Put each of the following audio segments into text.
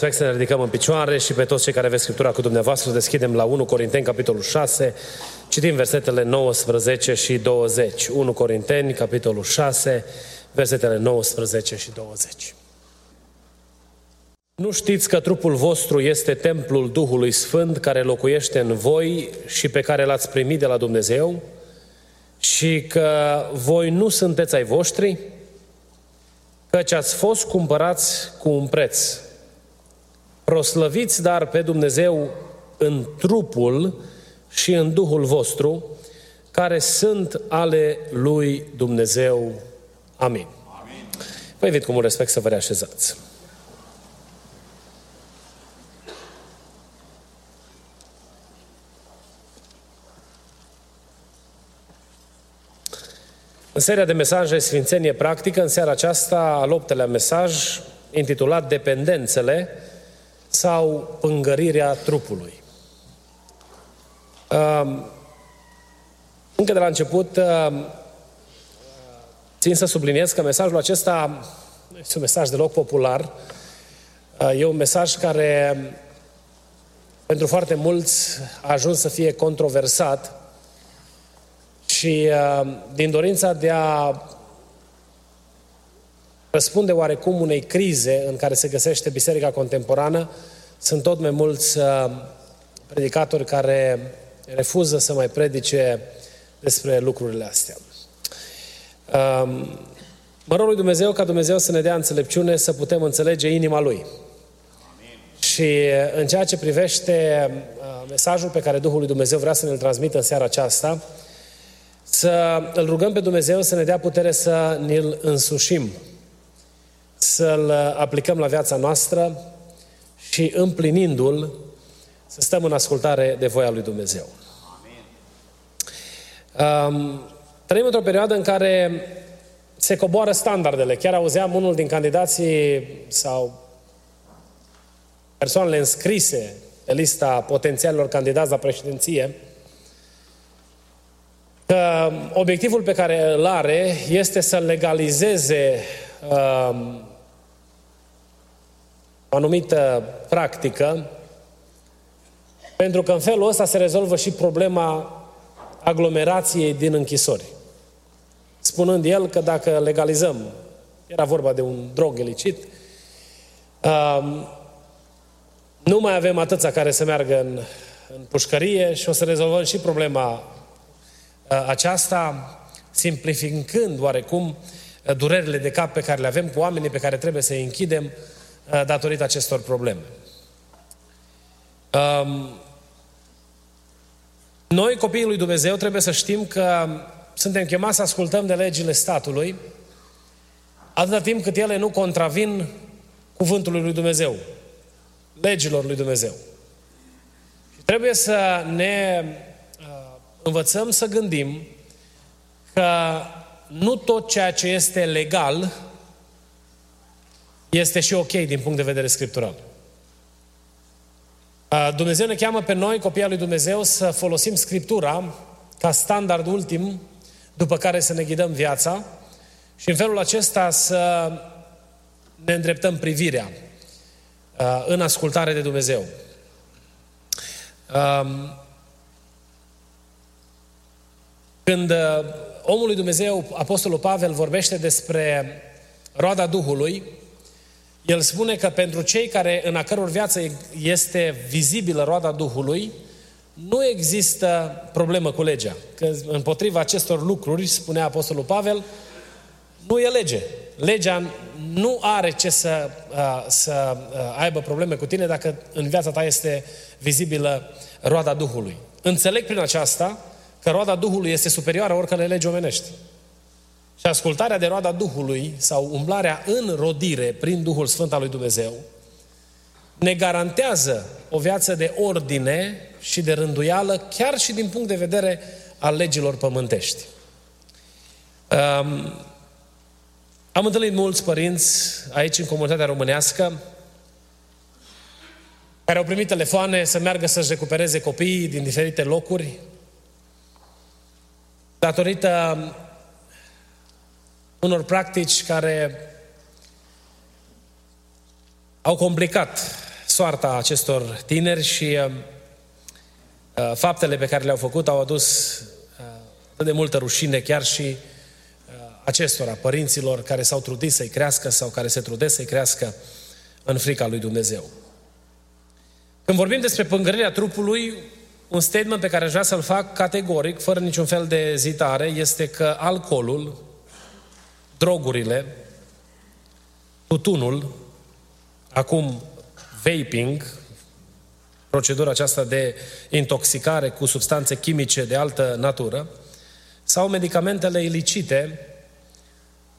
Respect să ne ridicăm în picioare și pe toți cei care aveți Scriptura cu dumneavoastră, deschidem la 1 Corinteni, capitolul 6, citim versetele 19 și 20. 1 Corinteni, capitolul 6, versetele 19 și 20. Nu știți că trupul vostru este templul Duhului Sfânt care locuiește în voi și pe care l-ați primit de la Dumnezeu și că voi nu sunteți ai voștri, căci ați fost cumpărați cu un preț. Proslăviți dar pe Dumnezeu în trupul și în Duhul vostru, care sunt ale lui Dumnezeu. Amin. Amin. Vă invit cu mult respect să vă reașezați. În seria de mesaje Sfințenie Practică, în seara aceasta, al optelea mesaj, intitulat Dependențele, sau pângărirea trupului. Încă de la început, țin să subliniez că mesajul acesta este un mesaj deloc popular. E un mesaj care, pentru foarte mulți, a ajuns să fie controversat și din dorința de a răspunde oarecum unei crize în care se găsește biserica contemporană. Sunt tot mai mulți uh, predicatori care refuză să mai predice despre lucrurile astea. Um, mă rog lui Dumnezeu ca Dumnezeu să ne dea înțelepciune să putem înțelege inima Lui. Amin. Și în ceea ce privește uh, mesajul pe care Duhul lui Dumnezeu vrea să ne-l transmită în seara aceasta, să îl rugăm pe Dumnezeu să ne dea putere să ne-l însușim să-l aplicăm la viața noastră și împlinindu-l să stăm în ascultare de voia lui Dumnezeu. Um, trăim într-o perioadă în care se coboară standardele. Chiar auzeam unul din candidații sau persoanele înscrise pe lista potențialilor candidați la președinție, că obiectivul pe care îl are este să legalizeze um, o anumită practică, pentru că în felul ăsta se rezolvă și problema aglomerației din închisori. Spunând el că dacă legalizăm, era vorba de un drog ilicit, um, nu mai avem atâția care să meargă în, în pușcărie și o să rezolvăm și problema uh, aceasta, simplificând oarecum uh, durerile de cap pe care le avem cu oamenii pe care trebuie să-i închidem Uh, datorită acestor probleme. Um, noi, copiii lui Dumnezeu, trebuie să știm că suntem chemați să ascultăm de legile statului atâta timp cât ele nu contravin cuvântului lui Dumnezeu, legilor lui Dumnezeu. Și trebuie să ne uh, învățăm să gândim că nu tot ceea ce este legal este și ok din punct de vedere scriptural. Dumnezeu ne cheamă pe noi, copiii lui Dumnezeu, să folosim Scriptura ca standard ultim după care să ne ghidăm viața și în felul acesta să ne îndreptăm privirea în ascultare de Dumnezeu. Când omul lui Dumnezeu, Apostolul Pavel, vorbește despre roada Duhului, el spune că pentru cei care în a căror viață este vizibilă roada Duhului, nu există problemă cu legea. Că împotriva acestor lucruri, spunea Apostolul Pavel, nu e lege. Legea nu are ce să, să aibă probleme cu tine dacă în viața ta este vizibilă roada Duhului. Înțeleg prin aceasta că roada Duhului este superioară oricărei legi omenești. Și ascultarea de roada Duhului sau umblarea în rodire prin Duhul Sfânt al lui Dumnezeu ne garantează o viață de ordine și de rânduială, chiar și din punct de vedere al legilor pământești. Um, am întâlnit mulți părinți aici în comunitatea românească care au primit telefoane să meargă să-și recupereze copiii din diferite locuri, datorită unor practici care au complicat soarta acestor tineri și uh, uh, faptele pe care le-au făcut au adus uh, atât de multă rușine chiar și uh, acestora, părinților care s-au trudit să-i crească sau care se trudesc să-i crească în frica lui Dumnezeu. Când vorbim despre pângărirea trupului, un statement pe care aș vrea să-l fac categoric, fără niciun fel de ezitare, este că alcoolul, drogurile, tutunul, acum vaping, procedura aceasta de intoxicare cu substanțe chimice de altă natură, sau medicamentele ilicite,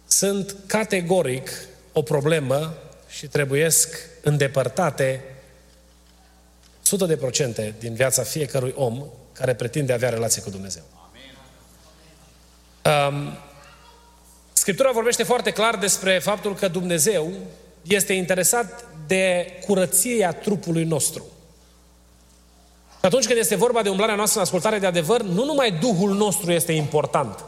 sunt categoric o problemă și trebuiesc îndepărtate 100% din viața fiecărui om care pretinde a avea relație cu Dumnezeu. Um, Scriptura vorbește foarte clar despre faptul că Dumnezeu este interesat de curăția trupului nostru. Și atunci când este vorba de umblarea noastră în ascultare de adevăr, nu numai Duhul nostru este important,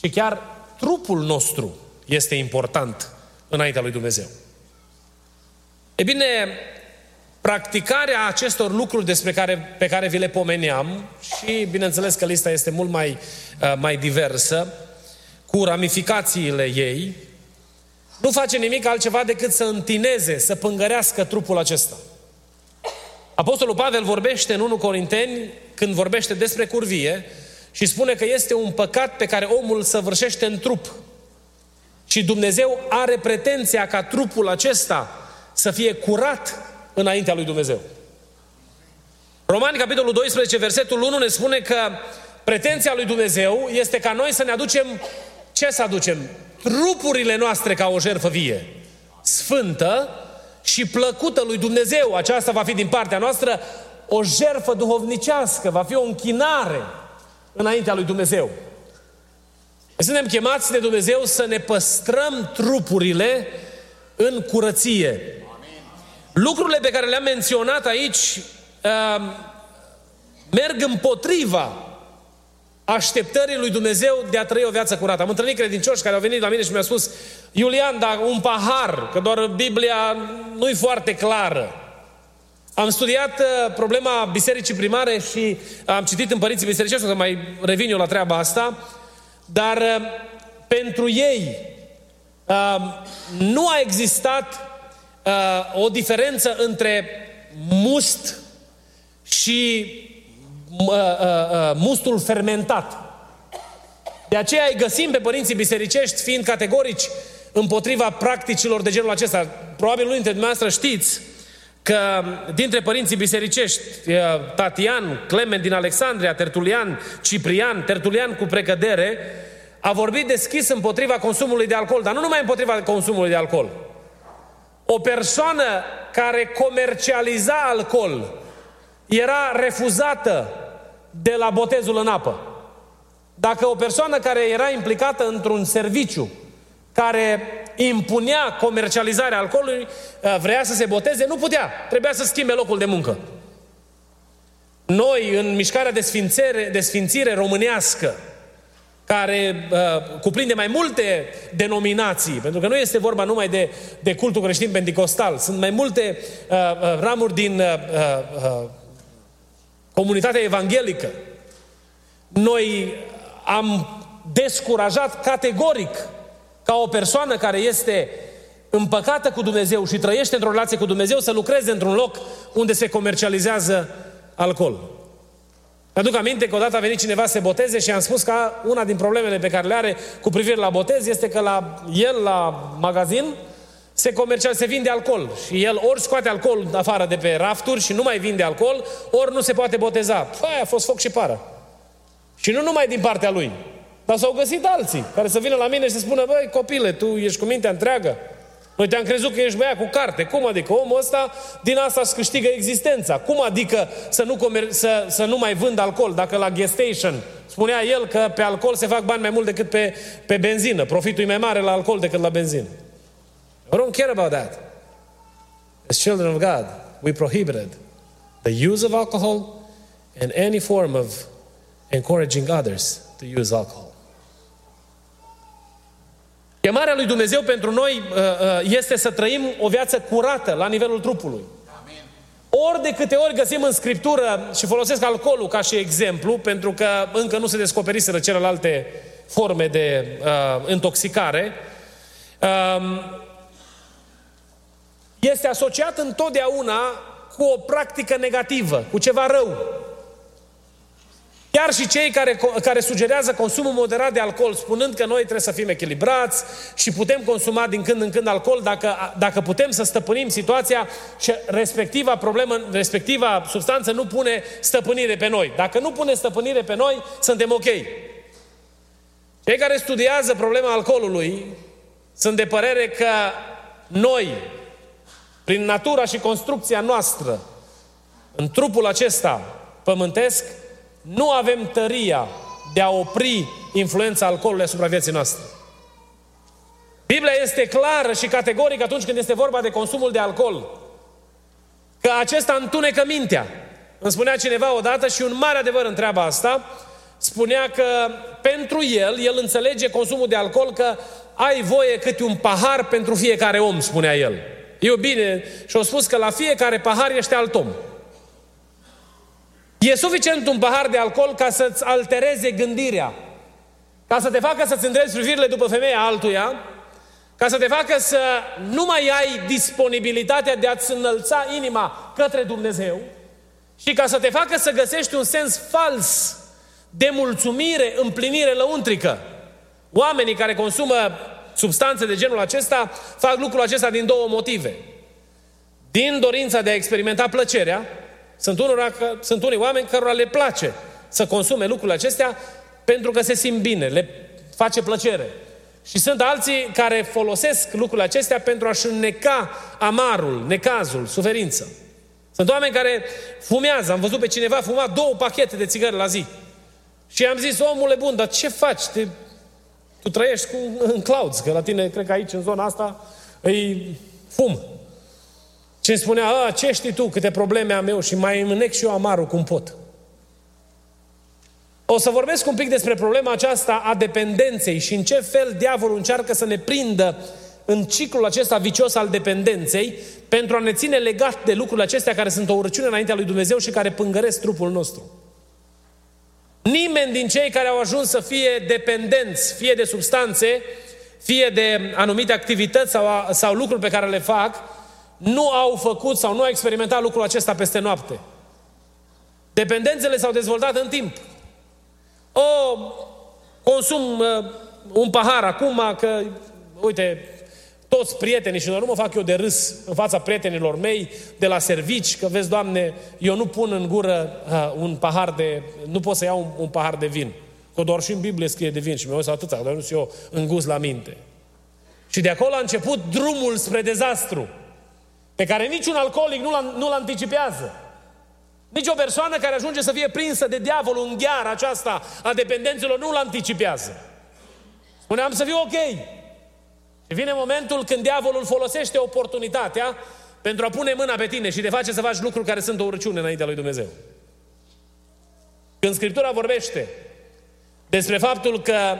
ci chiar trupul nostru este important înaintea lui Dumnezeu. E bine, practicarea acestor lucruri despre care, pe care vi le pomeneam și bineînțeles că lista este mult mai, uh, mai diversă, cu ramificațiile ei, nu face nimic altceva decât să întineze, să pângărească trupul acesta. Apostolul Pavel vorbește în 1 Corinteni, când vorbește despre curvie, și spune că este un păcat pe care omul săvârșește în trup. Și Dumnezeu are pretenția ca trupul acesta să fie curat înaintea lui Dumnezeu. Romani, capitolul 12, versetul 1 ne spune că pretenția lui Dumnezeu este ca noi să ne aducem, ce să aducem? Trupurile noastre ca o jertfă vie, sfântă și plăcută lui Dumnezeu. Aceasta va fi din partea noastră o jertfă duhovnicească, va fi o închinare înaintea lui Dumnezeu. Suntem chemați de Dumnezeu să ne păstrăm trupurile în curăție. Lucrurile pe care le-am menționat aici uh, merg împotriva așteptării lui Dumnezeu de a trăi o viață curată. Am întâlnit credincioși care au venit la mine și mi-au spus Iulian, dar un pahar, că doar Biblia nu-i foarte clară. Am studiat uh, problema bisericii primare și am citit în părinții bisericești, o să mai revin eu la treaba asta, dar uh, pentru ei uh, nu a existat uh, o diferență între must și uh, uh, uh, mustul fermentat. De aceea îi găsim pe părinții bisericești fiind categorici împotriva practicilor de genul acesta. Probabil unii dintre dumneavoastră știți că dintre părinții bisericești, uh, Tatian, Clement din Alexandria, Tertulian, Ciprian, Tertulian cu precădere, a vorbit deschis împotriva consumului de alcool, dar nu numai împotriva consumului de alcool. O persoană care comercializa alcool era refuzată de la botezul în apă. Dacă o persoană care era implicată într-un serviciu care impunea comercializarea alcoolului uh, vrea să se boteze, nu putea. Trebuia să schimbe locul de muncă. Noi, în mișcarea de sfințire, de sfințire românească, care uh, cuprinde mai multe denominații, pentru că nu este vorba numai de, de cultul creștin pentecostal, sunt mai multe uh, uh, ramuri din uh, uh, comunitatea evanghelică. Noi am descurajat categoric ca o persoană care este împăcată cu Dumnezeu și trăiește într-o relație cu Dumnezeu să lucreze într-un loc unde se comercializează alcool. Aduc aminte că odată a venit cineva să se boteze și am spus că una din problemele pe care le are cu privire la botez este că la el, la magazin, se comercial, se vinde alcool și el ori scoate alcool afară de pe rafturi și nu mai vinde alcool, ori nu se poate boteza. Păi, a fost foc și pară. Și nu numai din partea lui, dar s-au găsit alții care să vină la mine și să spună, băi, copile, tu ești cu mintea întreagă. Noi te-am crezut că ești băiat cu carte. Cum adică omul ăsta din asta își câștigă existența? Cum adică să nu, comer- să, să nu mai vând alcool? Dacă la gas station spunea el că pe alcool se fac bani mai mult decât pe, pe benzină. Profitul e mai mare la alcool decât la benzină. I don't care about that. As children of God, we prohibited the use of alcohol and any form of encouraging others to use alcohol. Chemarea lui Dumnezeu pentru noi uh, uh, este să trăim o viață curată la nivelul trupului. Ori de câte ori găsim în Scriptură, și folosesc alcoolul ca și exemplu, pentru că încă nu se descoperiseră celelalte forme de uh, intoxicare, uh, este asociat întotdeauna cu o practică negativă, cu ceva rău. Chiar și cei care, care sugerează consumul moderat de alcool, spunând că noi trebuie să fim echilibrați și putem consuma din când în când alcool dacă, dacă putem să stăpânim situația și respectiva problemă, respectiva substanță nu pune stăpânire pe noi. Dacă nu pune stăpânire pe noi, suntem ok. Cei care studiază problema alcoolului sunt de părere că noi, prin natura și construcția noastră, în trupul acesta pământesc, nu avem tăria de a opri influența alcoolului asupra vieții noastre. Biblia este clară și categorică atunci când este vorba de consumul de alcool. Că acesta întunecă mintea. Îmi spunea cineva odată și un mare adevăr în treaba asta, spunea că pentru el, el înțelege consumul de alcool că ai voie câte un pahar pentru fiecare om, spunea el. Eu bine, și-au spus că la fiecare pahar ești alt om. E suficient un pahar de alcool ca să-ți altereze gândirea, ca să te facă să-ți îndrezi privirile după femeia altuia, ca să te facă să nu mai ai disponibilitatea de a-ți înălța inima către Dumnezeu și ca să te facă să găsești un sens fals de mulțumire, împlinire lăuntrică. Oamenii care consumă substanțe de genul acesta fac lucrul acesta din două motive. Din dorința de a experimenta plăcerea, sunt, unora, sunt unii oameni cărora le place să consume lucrurile acestea pentru că se simt bine, le face plăcere. Și sunt alții care folosesc lucrurile acestea pentru a-și înneca amarul, necazul, suferința. Sunt oameni care fumează. Am văzut pe cineva fuma două pachete de țigări la zi. Și am zis, omule bun, dar ce faci? Te, tu trăiești cu, în clouds, că la tine, cred că aici, în zona asta, îi fum. Și îmi spunea, a, ce știi tu, câte probleme am eu și mai înnec și eu amarul cum pot. O să vorbesc un pic despre problema aceasta a dependenței și în ce fel diavolul încearcă să ne prindă în ciclul acesta vicios al dependenței pentru a ne ține legat de lucrurile acestea care sunt o urăciune înaintea lui Dumnezeu și care pângăresc trupul nostru. Nimeni din cei care au ajuns să fie dependenți, fie de substanțe, fie de anumite activități sau, sau lucruri pe care le fac, nu au făcut sau nu au experimentat lucrul acesta peste noapte. Dependențele s-au dezvoltat în timp. O, consum uh, un pahar acum că, uite, toți prietenii, și nu mă fac eu de râs în fața prietenilor mei de la servici, că vezi, Doamne, eu nu pun în gură uh, un pahar de, nu pot să iau un, un pahar de vin. Că doar și în Biblie scrie de vin și mi-au atâta, dar nu știu eu îngust la minte. Și de acolo a început drumul spre dezastru pe care niciun alcoolic nu-l, nu-l anticipează. Nici o persoană care ajunge să fie prinsă de diavolul în gheara aceasta a dependențelor nu-l anticipează. Spuneam să fiu ok. Și vine momentul când diavolul folosește oportunitatea pentru a pune mâna pe tine și te face să faci lucruri care sunt o urăciune înaintea lui Dumnezeu. Când Scriptura vorbește despre faptul că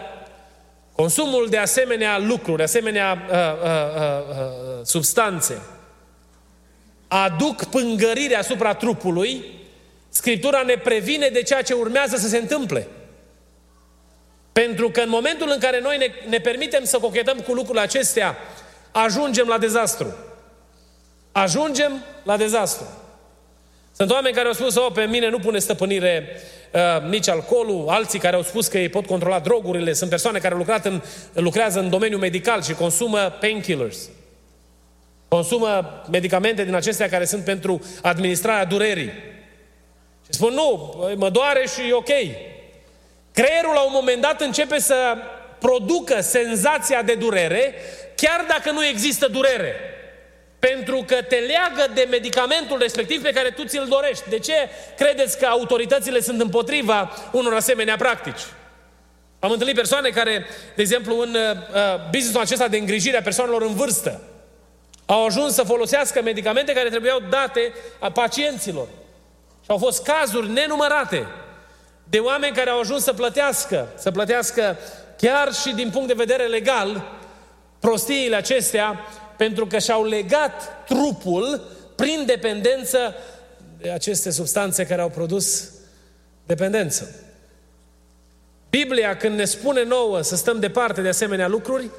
consumul de asemenea lucruri, de asemenea uh, uh, uh, uh, substanțe, aduc pângărire asupra trupului, Scriptura ne previne de ceea ce urmează să se întâmple. Pentru că în momentul în care noi ne, ne permitem să cochetăm cu lucrurile acestea, ajungem la dezastru. Ajungem la dezastru. Sunt oameni care au spus, oh, pe mine nu pune stăpânire uh, nici alcoolul, alții care au spus că ei pot controla drogurile, sunt persoane care lucrat în, lucrează în domeniul medical și consumă painkillers. Consumă medicamente din acestea care sunt pentru administrarea durerii. Și spun, nu, mă doare și e ok. Creierul la un moment dat începe să producă senzația de durere, chiar dacă nu există durere. Pentru că te leagă de medicamentul respectiv pe care tu ți-l dorești. De ce credeți că autoritățile sunt împotriva unor asemenea practici? Am întâlnit persoane care, de exemplu, în uh, businessul acesta de îngrijire a persoanelor în vârstă, au ajuns să folosească medicamente care trebuiau date a pacienților. Și au fost cazuri nenumărate de oameni care au ajuns să plătească, să plătească chiar și din punct de vedere legal prostiile acestea, pentru că și-au legat trupul prin dependență de aceste substanțe care au produs dependență. Biblia, când ne spune nouă să stăm departe de asemenea lucruri,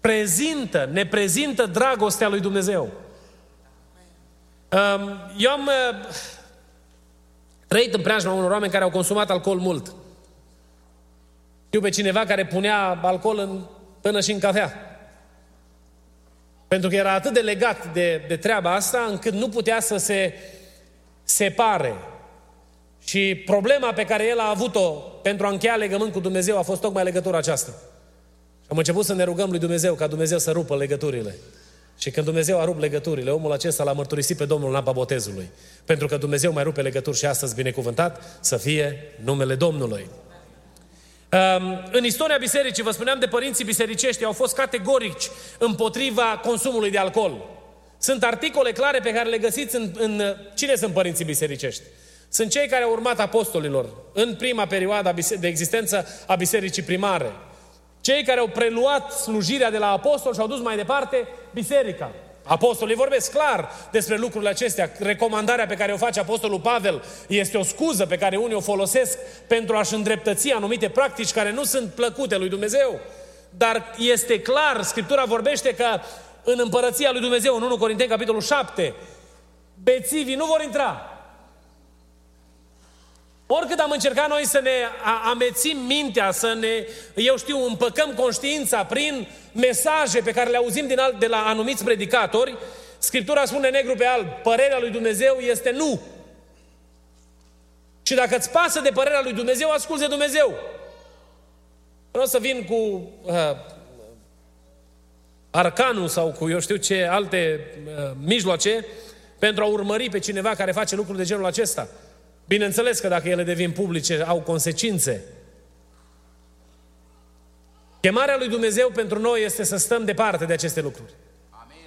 prezintă, ne prezintă dragostea lui Dumnezeu. Um, eu am uh, trăit în preajma unor oameni care au consumat alcool mult. Știu pe cineva care punea alcool în, până și în cafea. Pentru că era atât de legat de, de treaba asta, încât nu putea să se separe. Și problema pe care el a avut-o pentru a încheia legământ cu Dumnezeu a fost tocmai legătura aceasta. Și am început să ne rugăm lui Dumnezeu ca Dumnezeu să rupă legăturile. Și când Dumnezeu a rupt legăturile, omul acesta l-a mărturisit pe Domnul în apa botezului. Pentru că Dumnezeu mai rupe legături și astăzi binecuvântat să fie numele Domnului. Um, în istoria bisericii, vă spuneam de părinții bisericești, au fost categorici împotriva consumului de alcool. Sunt articole clare pe care le găsiți în, în cine sunt părinții bisericești. Sunt cei care au urmat apostolilor în prima perioadă de existență a bisericii primare. Cei care au preluat slujirea de la apostol și au dus mai departe biserica. Apostolii vorbesc clar despre lucrurile acestea. Recomandarea pe care o face Apostolul Pavel este o scuză pe care unii o folosesc pentru a-și îndreptăți anumite practici care nu sunt plăcute lui Dumnezeu. Dar este clar, Scriptura vorbește că în împărăția lui Dumnezeu, în 1 Corinteni, capitolul 7, bețivii nu vor intra, Oricât am încercat noi să ne amețim mintea, să ne, eu știu, împăcăm conștiința prin mesaje pe care le auzim din alt, de la anumiți predicatori, Scriptura spune negru pe alb, părerea lui Dumnezeu este nu. Și dacă îți pasă de părerea lui Dumnezeu, asculți de Dumnezeu. Nu o să vin cu uh, arcanul sau cu eu știu ce alte uh, mijloace pentru a urmări pe cineva care face lucruri de genul acesta. Bineînțeles că dacă ele devin publice, au consecințe. Chemarea lui Dumnezeu pentru noi este să stăm departe de aceste lucruri. Amin.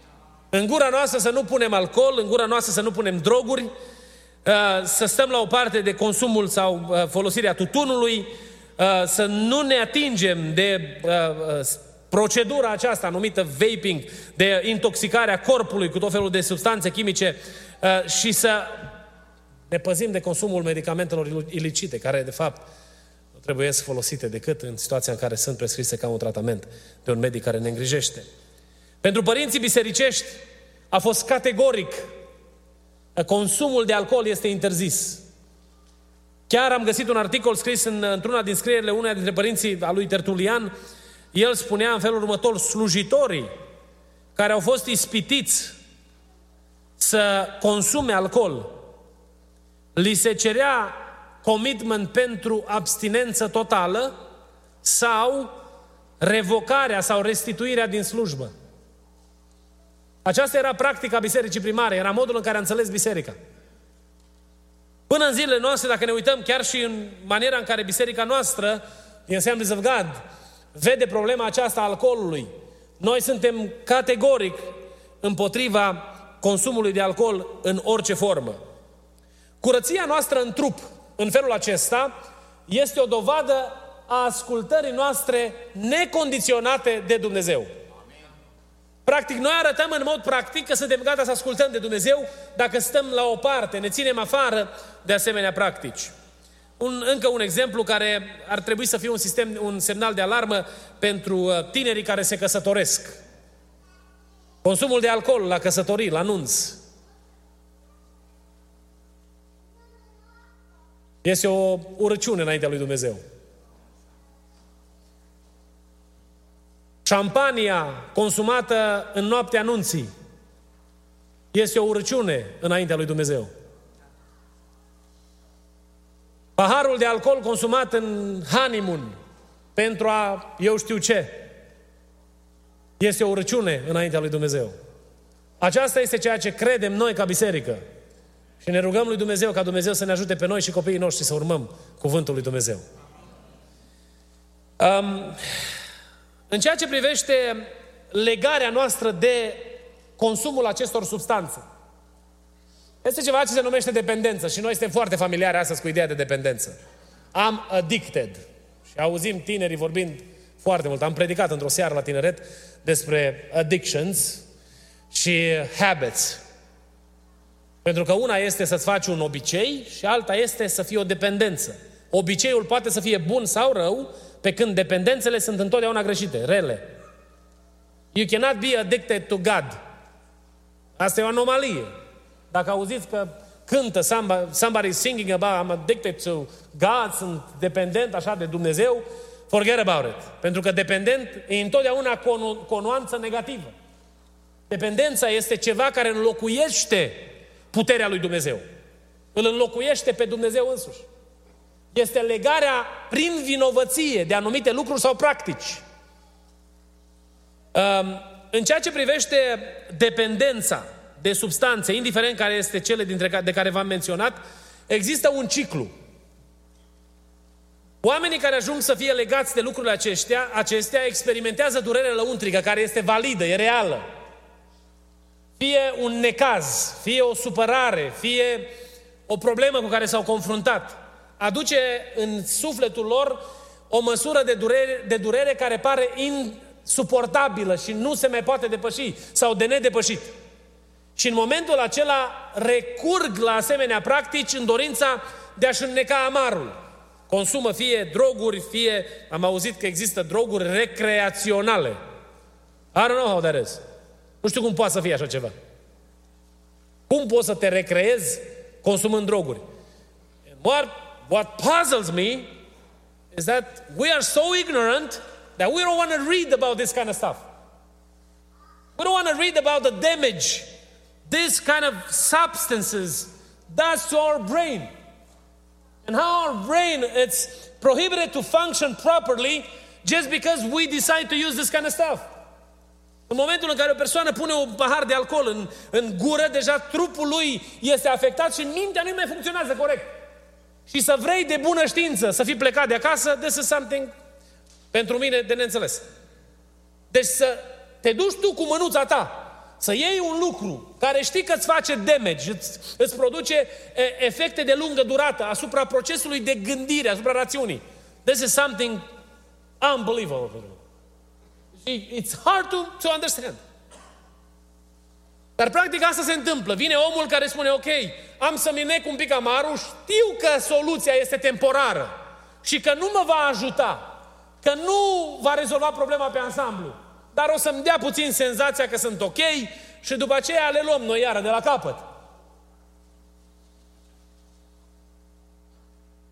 În gura noastră să nu punem alcool, în gura noastră să nu punem droguri, uh, să stăm la o parte de consumul sau uh, folosirea tutunului, uh, să nu ne atingem de procedura aceasta numită vaping, de intoxicarea corpului cu tot felul de substanțe chimice și să ne păzim de consumul medicamentelor ilicite, care de fapt nu trebuie să folosite decât în situația în care sunt prescrise ca un tratament de un medic care ne îngrijește. Pentru părinții bisericești a fost categoric consumul de alcool este interzis. Chiar am găsit un articol scris în, într-una din scrierile uneia dintre părinții a lui Tertulian. El spunea în felul următor, slujitorii care au fost ispitiți să consume alcool li se cerea commitment pentru abstinență totală sau revocarea sau restituirea din slujbă. Aceasta era practica bisericii primare, era modul în care a înțeles biserica. Până în zilele noastre, dacă ne uităm chiar și în maniera în care biserica noastră, din Assemblies of God, vede problema aceasta a alcoolului, noi suntem categoric împotriva consumului de alcool în orice formă. Curăția noastră în trup, în felul acesta, este o dovadă a ascultării noastre necondiționate de Dumnezeu. Practic, noi arătăm în mod practic că suntem gata să ascultăm de Dumnezeu dacă stăm la o parte, ne ținem afară de asemenea practici. Un, încă un exemplu care ar trebui să fie un, sistem, un semnal de alarmă pentru uh, tinerii care se căsătoresc. Consumul de alcool la căsătorii, la nunți. Este o urăciune înaintea lui Dumnezeu. Șampania consumată în noaptea anunții este o urăciune înaintea lui Dumnezeu. Paharul de alcool consumat în honeymoon pentru a, eu știu ce. Este o urăciune înaintea lui Dumnezeu. Aceasta este ceea ce credem noi ca biserică. Și ne rugăm lui Dumnezeu ca Dumnezeu să ne ajute pe noi și copiii noștri să urmăm cuvântul lui Dumnezeu. Um, în ceea ce privește legarea noastră de consumul acestor substanțe, este ceva ce se numește dependență și noi suntem foarte familiari astăzi cu ideea de dependență. Am addicted. Și auzim tinerii vorbind foarte mult. Am predicat într-o seară la tineret despre addictions și habits. Pentru că una este să-ți faci un obicei și alta este să fie o dependență. Obiceiul poate să fie bun sau rău, pe când dependențele sunt întotdeauna greșite, rele. You cannot be addicted to God. Asta e o anomalie. Dacă auziți că cântă somebody, somebody singing about I'm addicted to God, sunt dependent așa de Dumnezeu, forget about it. Pentru că dependent e întotdeauna cu o nuanță negativă. Dependența este ceva care înlocuiește puterea lui Dumnezeu. Îl înlocuiește pe Dumnezeu însuși. Este legarea prin vinovăție de anumite lucruri sau practici. În ceea ce privește dependența de substanțe, indiferent care este cele dintre de care v-am menționat, există un ciclu. Oamenii care ajung să fie legați de lucrurile acestea, acestea experimentează durere lăuntrică, care este validă, e reală. Fie un necaz, fie o supărare, fie o problemă cu care s-au confruntat. Aduce în sufletul lor o măsură de durere, de durere care pare insuportabilă și nu se mai poate depăși sau de nedepășit. Și în momentul acela recurg la asemenea practici în dorința de a-și înneca amarul. Consumă fie droguri, fie, am auzit că există droguri recreaționale. I don't know how that is. Nu știu cum poate să fie așa ceva. Cum poți să te recreezi consumând droguri? What, what puzzles me is that we are so ignorant that we don't want to read about this kind of stuff. We don't want to read about the damage this kind of substances does to our brain. And how our brain it's prohibited to function properly just because we decide to use this kind of stuff. În momentul în care o persoană pune un pahar de alcool în, în gură, deja trupul lui este afectat și mintea nu mai funcționează corect. Și să vrei de bună știință să fii plecat de acasă, this is something pentru mine de neînțeles. Deci să te duci tu cu mânuța ta să iei un lucru care știi că îți face damage, îți, îți produce efecte de lungă durată asupra procesului de gândire, asupra rațiunii. This is something unbelievable. It's hard to, to understand. Dar practic asta se întâmplă. Vine omul care spune, ok, am să-mi nec un pic amarul, știu că soluția este temporară și că nu mă va ajuta, că nu va rezolva problema pe ansamblu dar o să-mi dea puțin senzația că sunt ok și după aceea le luăm noi iară de la capăt.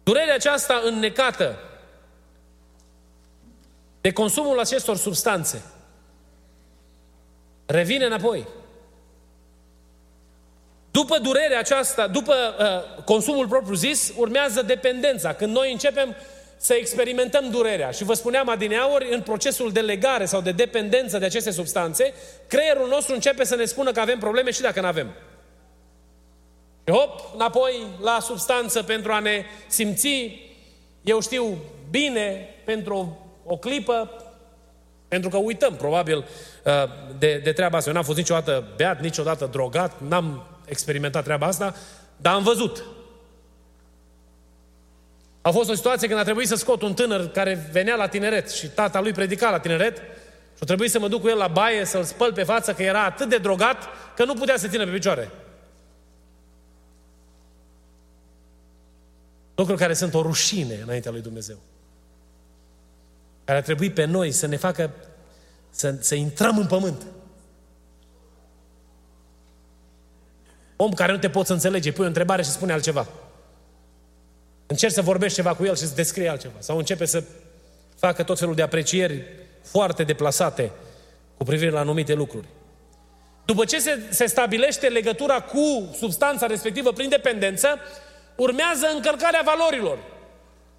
Durerea aceasta înnecată de consumul acestor substanțe revine înapoi. După durerea aceasta, după uh, consumul propriu zis, urmează dependența. Când noi începem să experimentăm durerea. Și vă spuneam adineauri, în procesul de legare sau de dependență de aceste substanțe, creierul nostru începe să ne spună că avem probleme și dacă nu avem. Și hop, înapoi la substanță pentru a ne simți, eu știu, bine pentru o, o clipă, pentru că uităm, probabil, uh, de, de treaba asta. Eu n-am fost niciodată beat, niciodată drogat, n-am experimentat treaba asta, dar am văzut a fost o situație când a trebuit să scot un tânăr care venea la tineret și tata lui predica la tineret și a trebuit să mă duc cu el la baie să-l spăl pe față că era atât de drogat că nu putea să țină pe picioare. Lucruri care sunt o rușine înaintea lui Dumnezeu. Care ar trebui pe noi să ne facă să, să intrăm în pământ. Om care nu te poți înțelege, pui o întrebare și spune altceva. Încerci să vorbești ceva cu el și să descrie altceva. Sau începe să facă tot felul de aprecieri foarte deplasate cu privire la anumite lucruri. După ce se, se stabilește legătura cu substanța respectivă prin dependență, urmează încălcarea valorilor.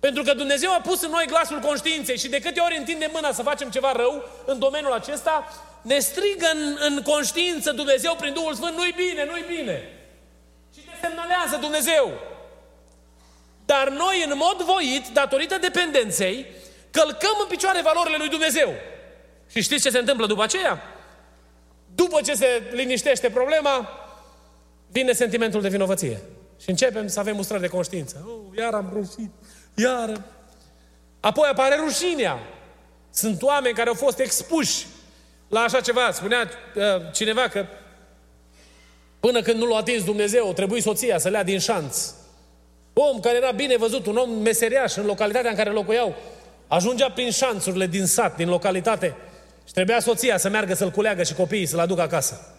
Pentru că Dumnezeu a pus în noi glasul conștiinței și de câte ori întindem mâna să facem ceva rău în domeniul acesta, ne strigă în, în conștiință Dumnezeu prin Duhul Sfânt, nu-i bine, nu-i bine. Și te semnalează Dumnezeu. Dar noi, în mod voit, datorită dependenței, călcăm în picioare valorile lui Dumnezeu. Și știți ce se întâmplă după aceea? După ce se liniștește problema, vine sentimentul de vinovăție. Și începem să avem mustrări de conștiință. Oh, iar am greșit, iar... Apoi apare rușinea. Sunt oameni care au fost expuși la așa ceva. Spunea uh, cineva că până când nu l-a atins Dumnezeu, trebuie soția să le ia din șanț. Om care era bine văzut, un om meseriaș în localitatea în care locuiau, ajungea prin șanțurile din sat, din localitate și trebuia soția să meargă să-l culeagă și copiii să-l aducă acasă.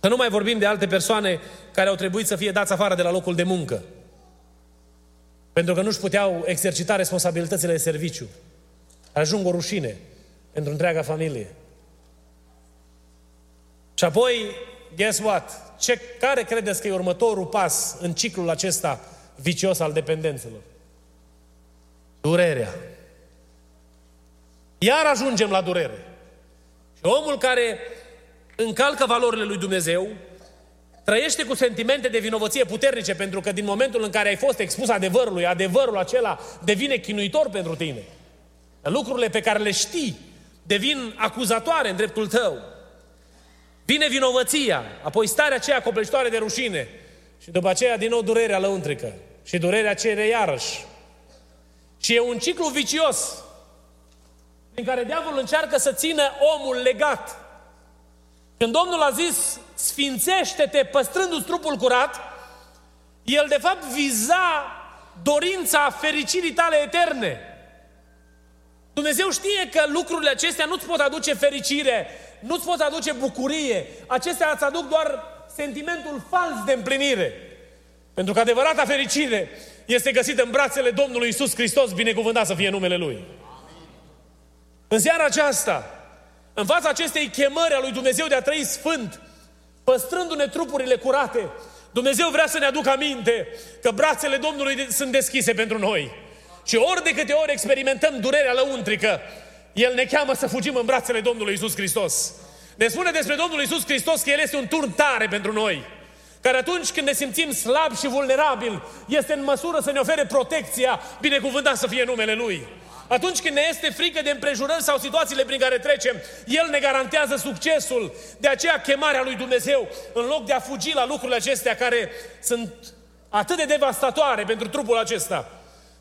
Să nu mai vorbim de alte persoane care au trebuit să fie dați afară de la locul de muncă. Pentru că nu-și puteau exercita responsabilitățile de serviciu. Ajung o rușine pentru întreaga familie. Și apoi, guess what? Ce, care credeți că e următorul pas în ciclul acesta vicios al dependențelor? Durerea. Iar ajungem la durere. Și omul care încalcă valorile lui Dumnezeu, trăiește cu sentimente de vinovăție puternice, pentru că din momentul în care ai fost expus adevărului, adevărul acela devine chinuitor pentru tine. Lucrurile pe care le știi devin acuzatoare în dreptul tău. Vine vinovăția, apoi starea aceea copleșitoare de rușine și după aceea din nou durerea lăuntrică și durerea cere iarăși. Și e un ciclu vicios în care diavolul încearcă să țină omul legat. Când Domnul a zis, sfințește-te păstrându-ți trupul curat, el de fapt viza dorința fericirii tale eterne. Dumnezeu știe că lucrurile acestea nu-ți pot aduce fericire, nu-ți pot aduce bucurie. Acestea îți aduc doar sentimentul fals de împlinire. Pentru că adevărata fericire este găsită în brațele Domnului Isus Hristos, binecuvântat să fie numele Lui. În seara aceasta, în fața acestei chemări a lui Dumnezeu de a trăi sfânt, păstrându-ne trupurile curate, Dumnezeu vrea să ne aducă aminte că brațele Domnului sunt deschise pentru noi. Și ori de câte ori experimentăm durerea lăuntrică, El ne cheamă să fugim în brațele Domnului Isus Hristos. Ne spune despre Domnul Isus Hristos că El este un turn tare pentru noi. Care atunci când ne simțim slabi și vulnerabili, este în măsură să ne ofere protecția, binecuvântat să fie numele Lui. Atunci când ne este frică de împrejurări sau situațiile prin care trecem, El ne garantează succesul. De aceea chemarea lui Dumnezeu, în loc de a fugi la lucrurile acestea care sunt atât de devastatoare pentru trupul acesta,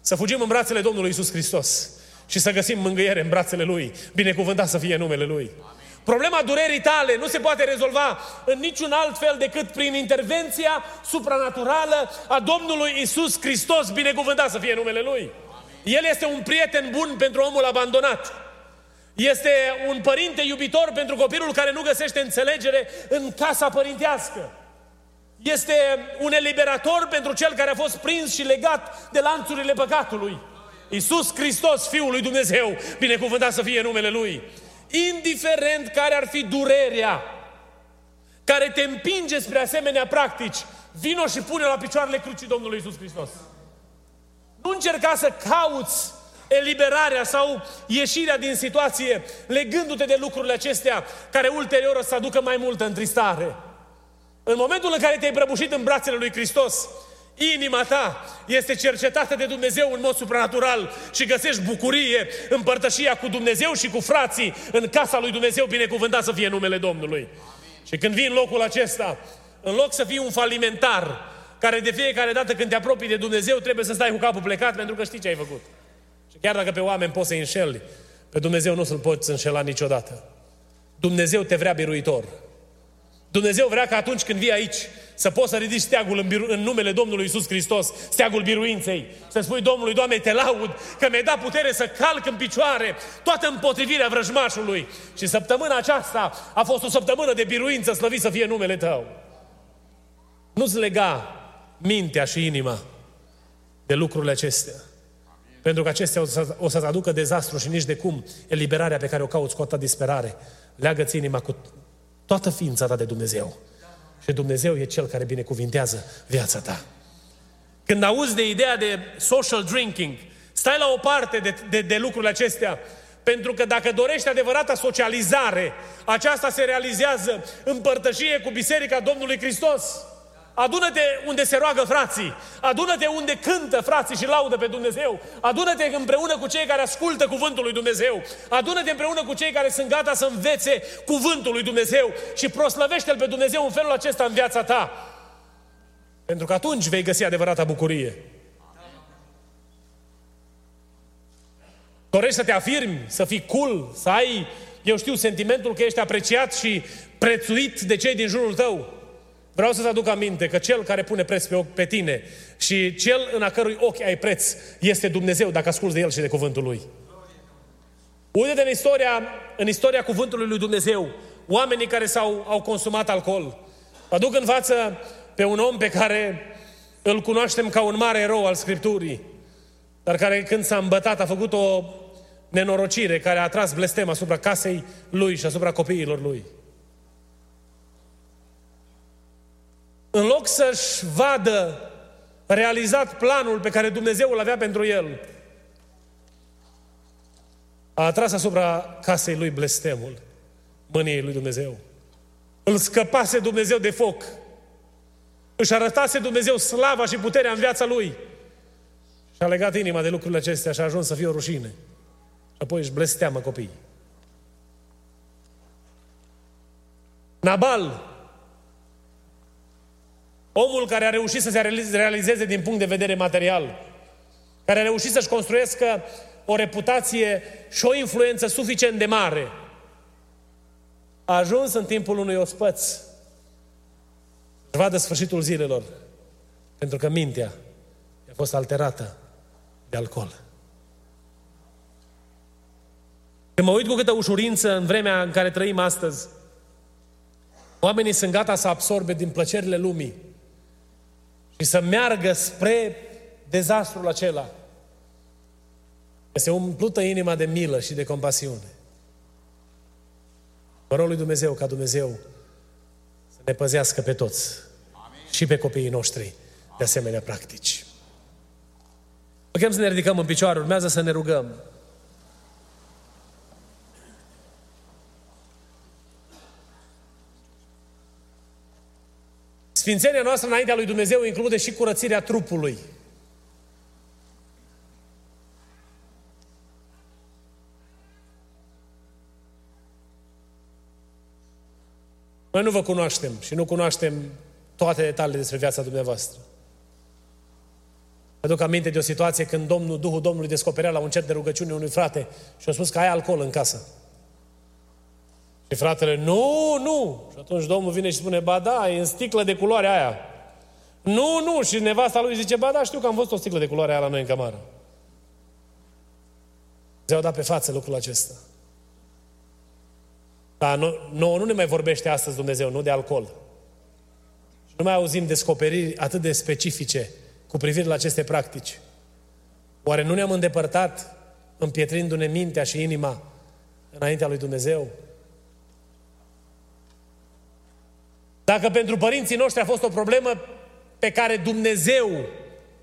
să fugim în brațele Domnului Isus Hristos și să găsim mângâiere în brațele Lui. Binecuvântat să fie numele Lui. Problema durerii tale nu se poate rezolva în niciun alt fel decât prin intervenția supranaturală a Domnului Isus Hristos. Binecuvântat să fie numele Lui. El este un prieten bun pentru omul abandonat. Este un părinte iubitor pentru copilul care nu găsește înțelegere în casa părintească. Este un eliberator pentru cel care a fost prins și legat de lanțurile păcatului. Iisus Hristos, Fiul lui Dumnezeu, binecuvântat să fie numele Lui. Indiferent care ar fi durerea care te împinge spre asemenea practici, vino și pune la picioarele crucii Domnului Iisus Hristos. Nu încerca să cauți eliberarea sau ieșirea din situație legându-te de lucrurile acestea care ulterior o să aducă mai multă întristare. În momentul în care te-ai prăbușit în brațele lui Hristos, inima ta este cercetată de Dumnezeu în mod supranatural și găsești bucurie, împărtășia cu Dumnezeu și cu frații în casa lui Dumnezeu, binecuvântat să fie numele Domnului. Și când vii în locul acesta, în loc să fii un falimentar, care de fiecare dată când te apropii de Dumnezeu trebuie să stai cu capul plecat pentru că știi ce ai făcut. Și chiar dacă pe oameni poți să-i înșeli, pe Dumnezeu nu să-L poți înșela niciodată. Dumnezeu te vrea biruitor. Dumnezeu vrea că atunci când vii aici să poți să ridici steagul în, biru- în numele Domnului Isus Hristos, steagul biruinței, să spui Domnului, Doamne, te laud că mi-ai dat putere să calc în picioare toată împotrivirea vrăjmașului. Și săptămâna aceasta a fost o săptămână de biruință, slăvit să fie numele Tău. Nu-ți lega mintea și inima de lucrurile acestea. Pentru că acestea o, să, o să-ți aducă dezastru și nici de cum eliberarea pe care o cauți cu atâta disperare. Leagă-ți inima cu toată ființa ta de Dumnezeu. Și Dumnezeu e Cel care binecuvintează viața ta. Când auzi de ideea de social drinking, stai la o parte de, de, de lucrurile acestea, pentru că dacă dorești adevărata socializare, aceasta se realizează în părtășie cu Biserica Domnului Hristos. Adună-te unde se roagă frații. Adună-te unde cântă frații și laudă pe Dumnezeu. Adună-te împreună cu cei care ascultă cuvântul lui Dumnezeu. Adună-te împreună cu cei care sunt gata să învețe cuvântul lui Dumnezeu și proslăvește-L pe Dumnezeu în felul acesta în viața ta. Pentru că atunci vei găsi adevărata bucurie. Dorești să te afirmi, să fii cool, să ai, eu știu, sentimentul că ești apreciat și prețuit de cei din jurul tău. Vreau să-ți aduc aminte că cel care pune preț pe, pe tine și cel în a cărui ochi ai preț este Dumnezeu, dacă asculți de El și de cuvântul Lui. Uite în istoria, în istoria cuvântului lui Dumnezeu, oamenii care s-au au consumat alcool. Aduc în față pe un om pe care îl cunoaștem ca un mare erou al Scripturii, dar care când s-a îmbătat a făcut o nenorocire care a atras blestem asupra casei lui și asupra copiilor lui. În loc să-și vadă realizat planul pe care Dumnezeu îl avea pentru el, a atras asupra casei lui blestemul mâniei lui Dumnezeu. Îl scăpase Dumnezeu de foc. Își arătase Dumnezeu slava și puterea în viața lui. Și a legat inima de lucrurile acestea și a ajuns să fie o rușine. Și apoi își blesteamă copiii. Nabal Omul care a reușit să se realizeze din punct de vedere material, care a reușit să-și construiască o reputație și o influență suficient de mare, a ajuns în timpul unui ospăț să vadă sfârșitul zilelor, pentru că mintea a fost alterată de alcool. Când mă uit cu câtă ușurință în vremea în care trăim astăzi, oamenii sunt gata să absorbe din plăcerile lumii și să meargă spre dezastrul acela. Se umplută inima de milă și de compasiune. Mă rog lui Dumnezeu ca Dumnezeu să ne păzească pe toți Amin. și pe copiii noștri de asemenea practici. Putem să ne ridicăm în picioare, urmează să ne rugăm. Sfințenia noastră înaintea lui Dumnezeu include și curățirea trupului. Noi nu vă cunoaștem și nu cunoaștem toate detaliile despre viața dumneavoastră. Aduc aminte de o situație când Domnul, Duhul Domnului descoperea la un cer de rugăciune unui frate și a spus că ai alcool în casă. Și fratele, nu, nu. Și atunci Domnul vine și spune, ba da, e în sticlă de culoare aia. Nu, nu. Și nevasta lui zice, ba da, știu că am văzut o sticlă de culoare aia la noi în cameră. Dumnezeu a dat pe față lucrul acesta. Dar nu, nu, nu ne mai vorbește astăzi Dumnezeu, nu de alcool. Și nu mai auzim descoperiri atât de specifice cu privire la aceste practici. Oare nu ne-am îndepărtat împietrindu-ne mintea și inima înaintea lui Dumnezeu? Dacă pentru părinții noștri a fost o problemă pe care Dumnezeu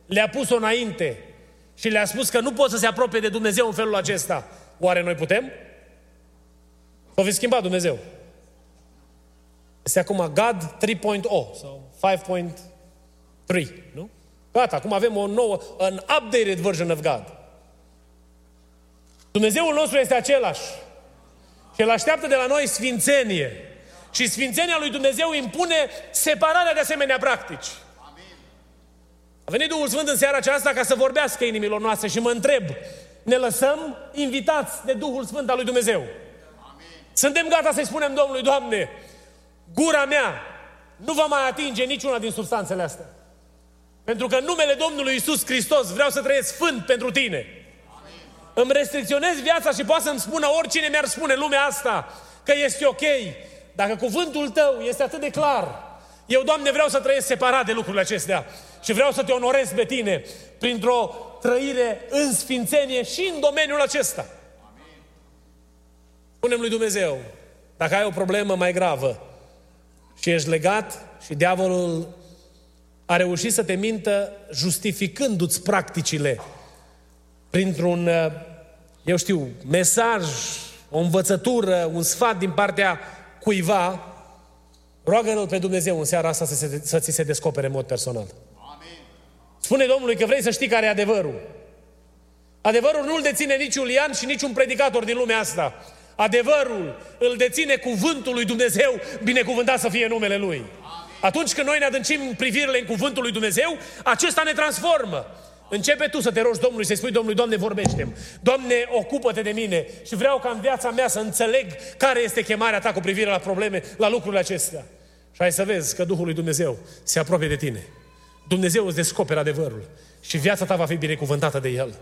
le-a pus-o înainte și le-a spus că nu pot să se apropie de Dumnezeu în felul acesta, oare noi putem? S-o fi schimbat Dumnezeu. Este acum God 3.0 sau 5.3, nu? Gata, acum avem o nouă, an updated version of God. Dumnezeul nostru este același. Și El așteaptă de la noi sfințenie. Și Sfințenia lui Dumnezeu impune separarea de asemenea practici. A venit Duhul Sfânt în seara aceasta ca să vorbească inimilor noastre și mă întreb, ne lăsăm invitați de Duhul Sfânt al lui Dumnezeu? Amin. Suntem gata să-i spunem Domnului, Doamne, gura mea nu va mai atinge niciuna din substanțele astea. Pentru că în numele Domnului Isus Hristos vreau să trăiesc sfânt pentru Tine. Amin. Îmi restricționez viața și poate să-mi spună oricine mi-ar spune lumea asta că este ok, dacă cuvântul tău este atât de clar, eu, Doamne, vreau să trăiesc separat de lucrurile acestea și vreau să te onorez pe tine printr-o trăire în sfințenie și în domeniul acesta. Amin. Spunem lui Dumnezeu, dacă ai o problemă mai gravă și ești legat și diavolul a reușit să te mintă justificându-ți practicile printr-un, uh, eu știu, mesaj, o învățătură, un sfat din partea cuiva, roagă-L pe Dumnezeu în seara asta să, se, să ți se descopere în mod personal. Amin. Spune Domnului că vrei să știi care e adevărul. Adevărul nu-l deține nici Iulian și nici un predicator din lumea asta. Adevărul îl deține cuvântul lui Dumnezeu, binecuvântat să fie numele Lui. Atunci când noi ne adâncim privirile în cuvântul lui Dumnezeu, acesta ne transformă. Începe tu să te rogi Domnului, să-i spui Domnului, Doamne, vorbește Doamne, ocupă-te de mine și vreau ca în viața mea să înțeleg care este chemarea ta cu privire la probleme, la lucrurile acestea. Și ai să vezi că Duhul lui Dumnezeu se apropie de tine. Dumnezeu îți descoperă adevărul și viața ta va fi binecuvântată de El.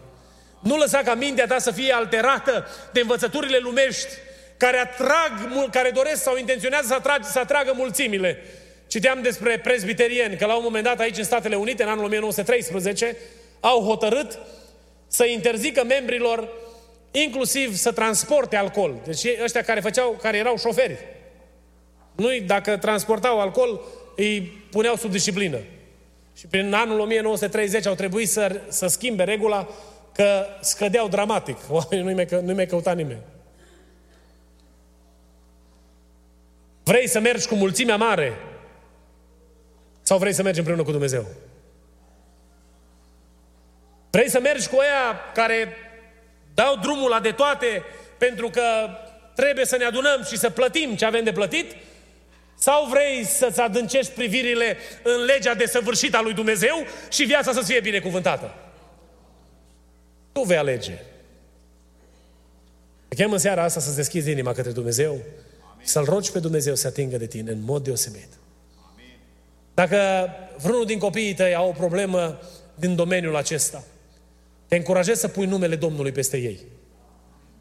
Nu lăsa ca mintea ta să fie alterată de învățăturile lumești care atrag, care doresc sau intenționează să, atrag, să atragă mulțimile. Citeam despre prezbiterieni că la un moment dat aici în Statele Unite, în anul 1913, au hotărât să interzică membrilor inclusiv să transporte alcool. Deci ăștia care făceau, care erau șoferi. Nu dacă transportau alcool, îi puneau sub disciplină. Și prin anul 1930 au trebuit să, să schimbe regula că scădeau dramatic. Oamenii nu-i mai, nu mai căuta nimeni. Vrei să mergi cu mulțimea mare sau vrei să mergi împreună cu Dumnezeu? Vrei să mergi cu aia care dau drumul la de toate pentru că trebuie să ne adunăm și să plătim ce avem de plătit? Sau vrei să-ți adâncești privirile în legea desăvârșită a lui Dumnezeu și viața să fie binecuvântată? Tu vei alege. Te chem în seara asta să-ți deschizi inima către Dumnezeu și să-L rogi pe Dumnezeu să atingă de tine în mod deosebit. Dacă vreunul din copiii tăi au o problemă din domeniul acesta, te încurajez să pui numele Domnului peste ei.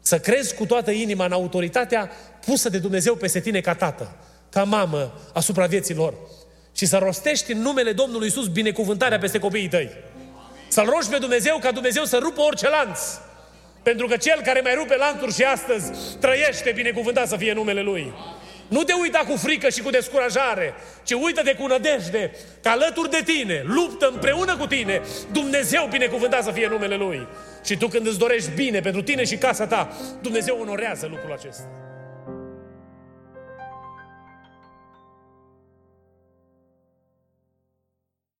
Să crezi cu toată inima în autoritatea pusă de Dumnezeu peste tine ca tată, ca mamă asupra vieții lor. Și să rostești în numele Domnului Isus binecuvântarea peste copiii tăi. Să-L rogi pe Dumnezeu ca Dumnezeu să rupă orice lanț. Pentru că cel care mai rupe lanțuri și astăzi trăiește binecuvântat să fie numele Lui. Nu te uita cu frică și cu descurajare, ci uită-te cu nădejde că alături de tine, luptă împreună cu tine, Dumnezeu binecuvântat să fie numele Lui. Și tu când îți dorești bine pentru tine și casa ta, Dumnezeu onorează lucrul acesta.